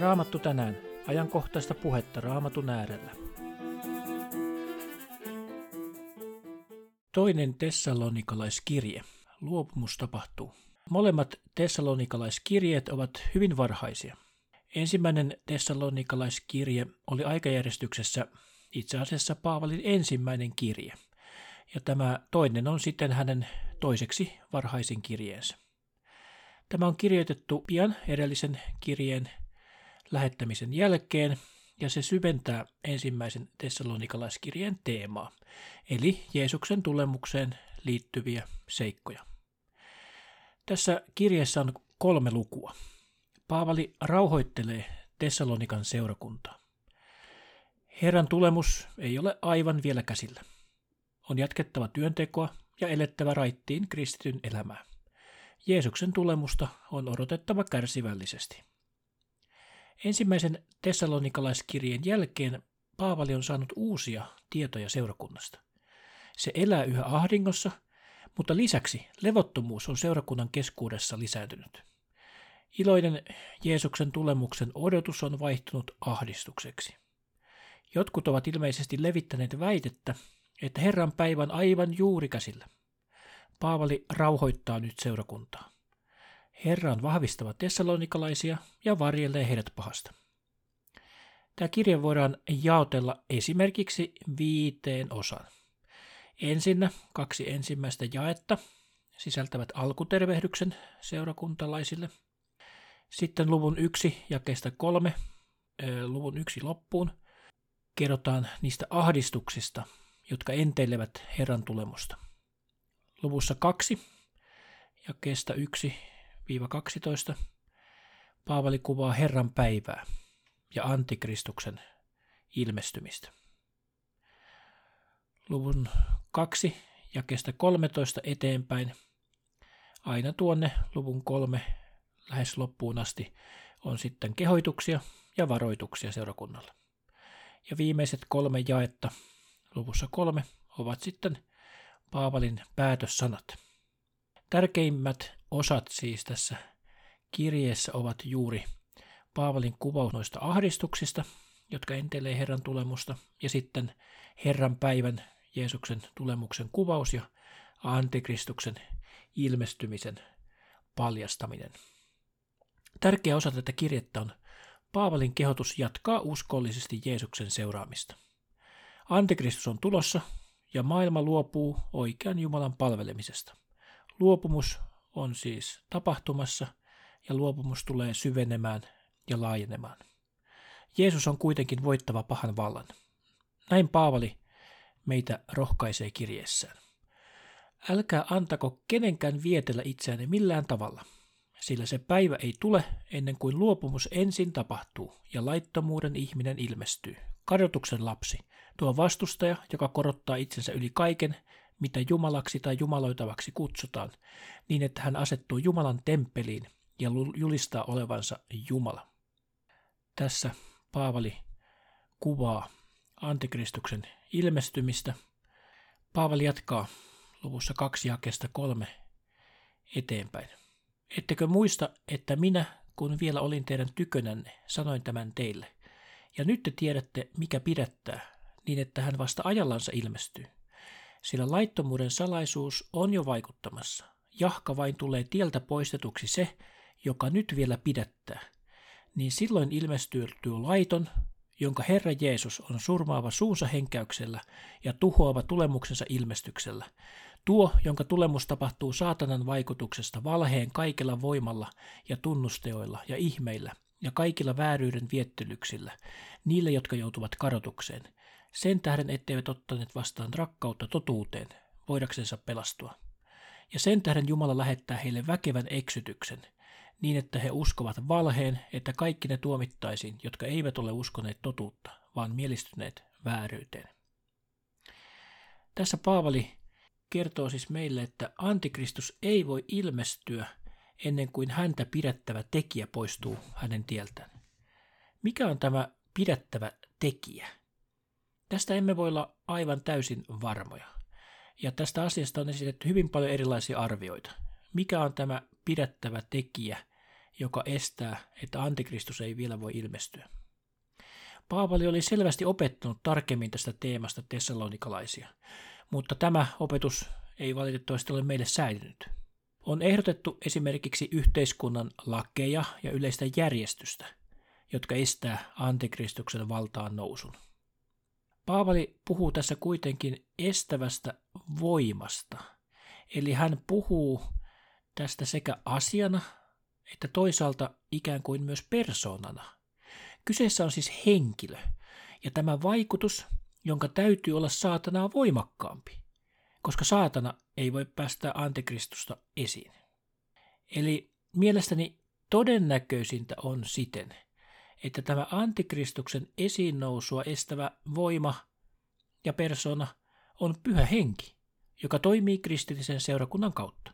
Raamattu tänään. Ajankohtaista puhetta Raamatun äärellä. Toinen tessalonikalaiskirje. Luopumus tapahtuu. Molemmat tessalonikalaiskirjeet ovat hyvin varhaisia. Ensimmäinen tessalonikalaiskirje oli aikajärjestyksessä itse asiassa Paavalin ensimmäinen kirje, ja tämä toinen on sitten hänen toiseksi varhaisin kirjeensä. Tämä on kirjoitettu pian edellisen kirjeen lähettämisen jälkeen, ja se syventää ensimmäisen tessalonikalaiskirjeen teemaa, eli Jeesuksen tulemukseen liittyviä seikkoja. Tässä kirjeessä on kolme lukua. Paavali rauhoittelee Tessalonikan seurakuntaa. Herran tulemus ei ole aivan vielä käsillä. On jatkettava työntekoa ja elettävä raittiin kristityn elämää. Jeesuksen tulemusta on odotettava kärsivällisesti. Ensimmäisen tessalonikalaiskirjeen jälkeen Paavali on saanut uusia tietoja seurakunnasta. Se elää yhä ahdingossa, mutta lisäksi levottomuus on seurakunnan keskuudessa lisääntynyt. Iloinen Jeesuksen tulemuksen odotus on vaihtunut ahdistukseksi. Jotkut ovat ilmeisesti levittäneet väitettä, että Herran päivä on aivan juuri käsillä. Paavali rauhoittaa nyt seurakuntaa. Herra on vahvistava tessalonikalaisia ja varjelee heidät pahasta. Tämä kirja voidaan jaotella esimerkiksi viiteen osaan. Ensinnä kaksi ensimmäistä jaetta sisältävät alkutervehdyksen seurakuntalaisille. Sitten luvun yksi jakeesta kolme, luvun yksi loppuun, kerrotaan niistä ahdistuksista, jotka enteilevät Herran tulemusta. Luvussa kaksi jakeesta 1-12 Paavali kuvaa Herran päivää ja antikristuksen ilmestymistä. Luvun 2 jakeesta 13 eteenpäin aina tuonne luvun 3 lähes loppuun asti on sitten kehoituksia ja varoituksia seurakunnalle. Ja viimeiset kolme jaetta luvussa kolme ovat sitten Paavalin päätössanat. Tärkeimmät osat siis tässä kirjeessä ovat juuri Paavalin kuvaus noista ahdistuksista, jotka entelee Herran tulemusta, ja sitten Herran päivän Jeesuksen tulemuksen kuvaus ja antikristuksen ilmestymisen paljastaminen. Tärkeä osa tätä kirjettä on Paavalin kehotus jatkaa uskollisesti Jeesuksen seuraamista. Antikristus on tulossa ja maailma luopuu oikean Jumalan palvelemisesta. Luopumus on siis tapahtumassa ja luopumus tulee syvenemään ja laajenemaan. Jeesus on kuitenkin voittava pahan vallan. Näin Paavali meitä rohkaisee kirjeessään. Älkää antako kenenkään vietellä itseänne millään tavalla, sillä se päivä ei tule ennen kuin luopumus ensin tapahtuu ja laittomuuden ihminen ilmestyy, kadotuksen lapsi, tuo vastustaja, joka korottaa itsensä yli kaiken, mitä jumalaksi tai jumaloitavaksi kutsutaan, niin että hän asettuu Jumalan temppeliin ja julistaa olevansa Jumala. Tässä Paavali kuvaa antikristuksen ilmestymistä. Paavali jatkaa luvussa kaksi jakesta kolme eteenpäin. Ettekö muista, että minä, kun vielä olin teidän tykönänne, sanoin tämän teille. Ja nyt te tiedätte, mikä pidättää, niin että hän vasta ajallansa ilmestyy. Sillä laittomuuden salaisuus on jo vaikuttamassa. Jahka vain tulee tieltä poistetuksi se, joka nyt vielä pidättää. Niin silloin ilmestyy laiton, jonka Herra Jeesus on surmaava suunsa henkäyksellä ja tuhoava tulemuksensa ilmestyksellä. Tuo, jonka tulemus tapahtuu saatanan vaikutuksesta valheen kaikella voimalla ja tunnusteoilla ja ihmeillä ja kaikilla vääryyden viettelyksillä, niille, jotka joutuvat karotukseen, sen tähden etteivät ottaneet vastaan rakkautta totuuteen, voidaksensa pelastua. Ja sen tähden Jumala lähettää heille väkevän eksytyksen, niin että he uskovat valheen, että kaikki ne tuomittaisiin, jotka eivät ole uskoneet totuutta, vaan mielistyneet vääryyteen. Tässä Paavali kertoo siis meille, että antikristus ei voi ilmestyä ennen kuin häntä pidättävä tekijä poistuu hänen tieltään. Mikä on tämä pidättävä tekijä? Tästä emme voi olla aivan täysin varmoja. Ja tästä asiasta on esitetty hyvin paljon erilaisia arvioita. Mikä on tämä pidättävä tekijä, joka estää, että antikristus ei vielä voi ilmestyä. Paavali oli selvästi opettanut tarkemmin tästä teemasta tessalonikalaisia, mutta tämä opetus ei valitettavasti ole meille säilynyt. On ehdotettu esimerkiksi yhteiskunnan lakeja ja yleistä järjestystä, jotka estää antikristuksen valtaan nousun. Paavali puhuu tässä kuitenkin estävästä voimasta, eli hän puhuu tästä sekä asiana että toisaalta ikään kuin myös persoonana. Kyseessä on siis henkilö, ja tämä vaikutus, jonka täytyy olla saatanaa voimakkaampi, koska saatana ei voi päästä antikristusta esiin. Eli mielestäni todennäköisintä on siten, että tämä antikristuksen esiin nousua estävä voima ja persona on pyhä henki, joka toimii kristillisen seurakunnan kautta.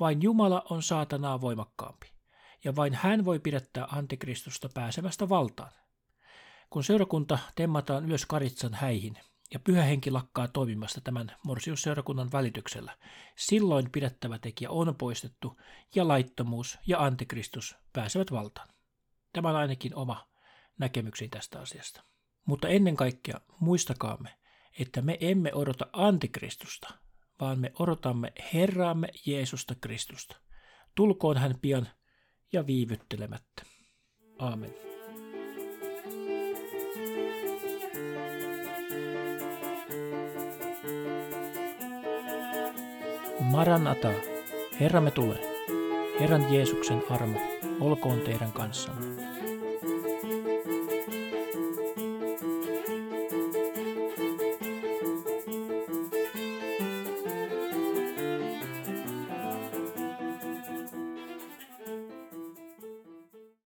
Vain Jumala on saatanaa voimakkaampi, ja vain hän voi pidättää antikristusta pääsemästä valtaan. Kun seurakunta temmataan ylös Karitsan häihin ja pyhä henki lakkaa toimimasta tämän morsiusseurakunnan välityksellä, silloin pidättävä tekijä on poistettu ja laittomuus ja antikristus pääsevät valtaan. Tämä on ainakin oma näkemykseni tästä asiasta. Mutta ennen kaikkea muistakaamme, että me emme odota antikristusta, vaan me odotamme Herraamme Jeesusta Kristusta. Tulkoon hän pian ja viivyttelemättä. Aamen. Maranata, Herramme tulee. Herran Jeesuksen armo olkoon teidän kanssanne.